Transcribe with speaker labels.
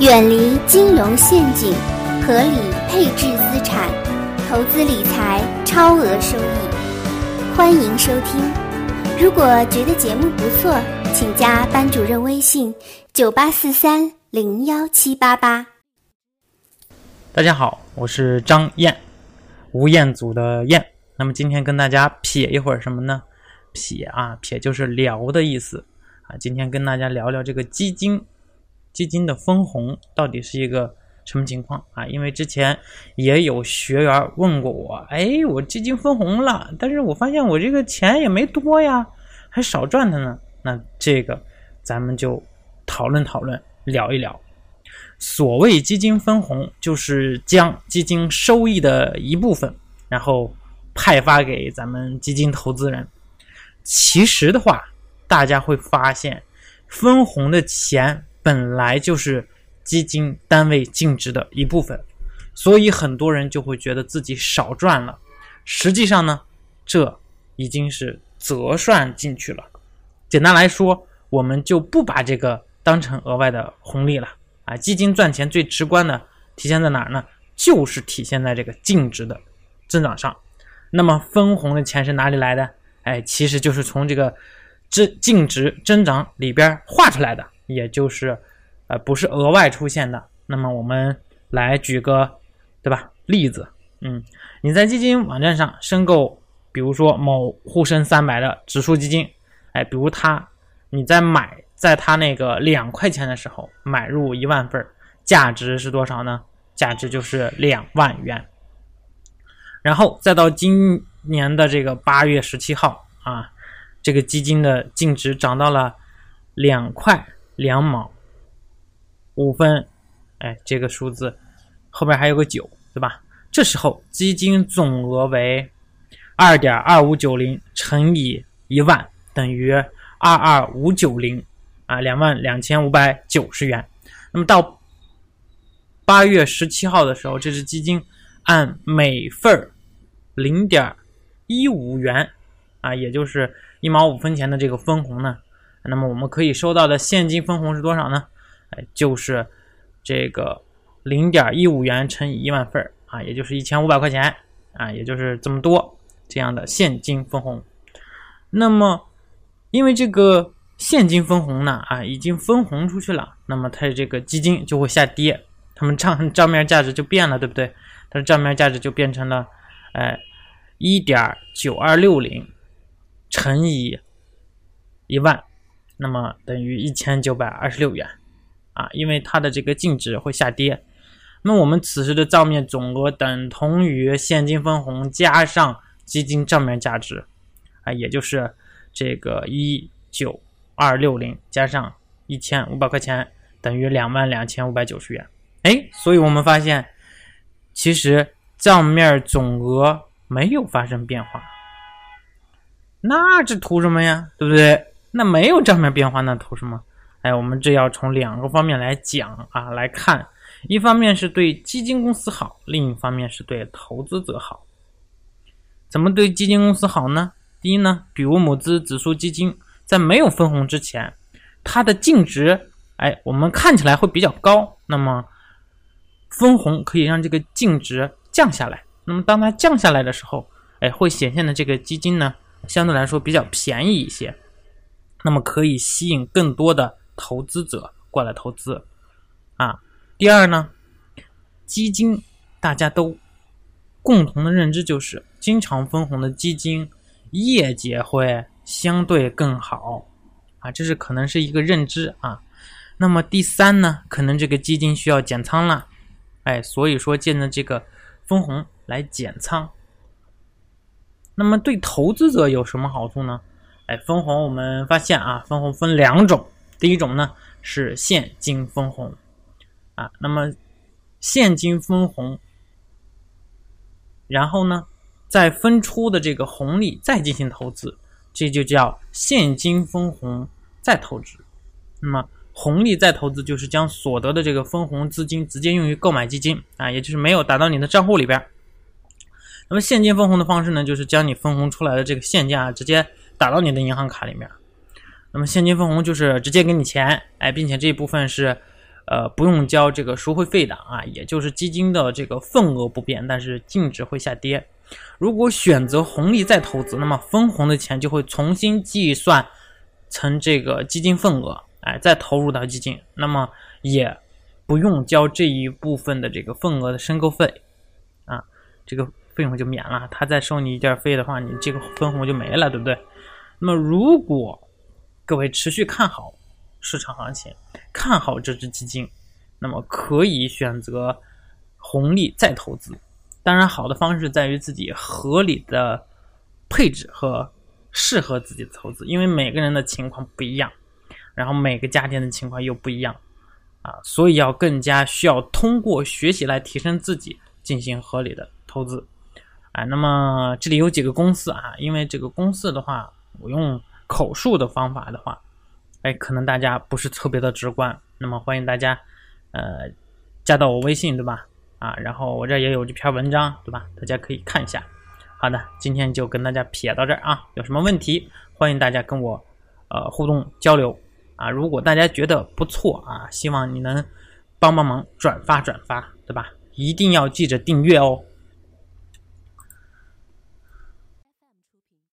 Speaker 1: 远离金融陷阱，合理配置资产，投资理财超额收益。欢迎收听。如果觉得节目不错，请加班主任微信：九八四三零幺七八八。
Speaker 2: 大家好，我是张燕，吴彦祖的燕。那么今天跟大家撇一会儿什么呢？撇啊，撇就是聊的意思啊。今天跟大家聊聊这个基金。基金的分红到底是一个什么情况啊？因为之前也有学员问过我，哎，我基金分红了，但是我发现我这个钱也没多呀，还少赚的呢。那这个咱们就讨论讨论，聊一聊。所谓基金分红，就是将基金收益的一部分，然后派发给咱们基金投资人。其实的话，大家会发现，分红的钱。本来就是基金单位净值的一部分，所以很多人就会觉得自己少赚了。实际上呢，这已经是折算进去了。简单来说，我们就不把这个当成额外的红利了啊。基金赚钱最直观的体现在哪儿呢？就是体现在这个净值的增长上。那么分红的钱是哪里来的？哎，其实就是从这个净净值增长里边划出来的。也就是，呃，不是额外出现的。那么我们来举个，对吧？例子，嗯，你在基金网站上申购，比如说某沪深三百的指数基金，哎，比如它，你在买，在它那个两块钱的时候买入一万份，价值是多少呢？价值就是两万元。然后再到今年的这个八月十七号啊，这个基金的净值涨到了两块。两毛五分，哎，这个数字后边还有个九，对吧？这时候基金总额为二点二五九零乘以一万，等于二二五九零啊，两万两千五百九十元。那么到八月十七号的时候，这支基金按每份零点一五元啊，也就是一毛五分钱的这个分红呢。那么我们可以收到的现金分红是多少呢？哎，就是这个零点一五元乘以一万份啊，也就是一千五百块钱啊，也就是这么多这样的现金分红。那么因为这个现金分红呢啊，已经分红出去了，那么它这个基金就会下跌，它们账账面价值就变了，对不对？它的账面价值就变成了哎一点九二六零乘以一万。那么等于一千九百二十六元，啊，因为它的这个净值会下跌，那我们此时的账面总额等同于现金分红加上基金账面价值，啊，也就是这个一九二六零加上一千五百块钱等于两万两千五百九十元，哎，所以我们发现其实账面总额没有发生变化，那这图什么呀？对不对？那没有账面变化，那图什么？哎，我们这要从两个方面来讲啊，来看，一方面是对基金公司好，另一方面是对投资者好。怎么对基金公司好呢？第一呢，比如某只指数基金在没有分红之前，它的净值，哎，我们看起来会比较高。那么分红可以让这个净值降下来。那么当它降下来的时候，哎，会显现的这个基金呢，相对来说比较便宜一些。那么可以吸引更多的投资者过来投资，啊，第二呢，基金大家都共同的认知就是经常分红的基金业绩会相对更好，啊，这是可能是一个认知啊。那么第三呢，可能这个基金需要减仓了，哎，所以说借着这个分红来减仓。那么对投资者有什么好处呢？哎，分红我们发现啊，分红分两种。第一种呢是现金分红啊，那么现金分红，然后呢再分出的这个红利再进行投资，这就叫现金分红再投资。那么红利再投资就是将所得的这个分红资金直接用于购买基金啊，也就是没有打到你的账户里边。那么现金分红的方式呢，就是将你分红出来的这个现金啊，直接打到你的银行卡里面，那么现金分红就是直接给你钱，哎，并且这一部分是呃不用交这个赎回费的啊，也就是基金的这个份额不变，但是净值会下跌。如果选择红利再投资，那么分红的钱就会重新计算成这个基金份额，哎，再投入到基金，那么也不用交这一部分的这个份额的申购费，啊，这个费用就免了。他再收你一点费的话，你这个分红就没了，对不对？那么如果各位持续看好市场行情，看好这只基金，那么可以选择红利再投资。当然，好的方式在于自己合理的配置和适合自己的投资，因为每个人的情况不一样，然后每个家庭的情况又不一样，啊，所以要更加需要通过学习来提升自己，进行合理的投资，啊，那么这里有几个公式啊，因为这个公式的话，我用口述的方法的话，哎，可能大家不是特别的直观，那么欢迎大家，呃，加到我微信，对吧？啊，然后我这也有这篇文章，对吧？大家可以看一下。好的，今天就跟大家撇到这儿啊，有什么问题欢迎大家跟我呃互动交流啊。如果大家觉得不错啊，希望你能帮帮忙转发转发，对吧？一定要记着订阅哦。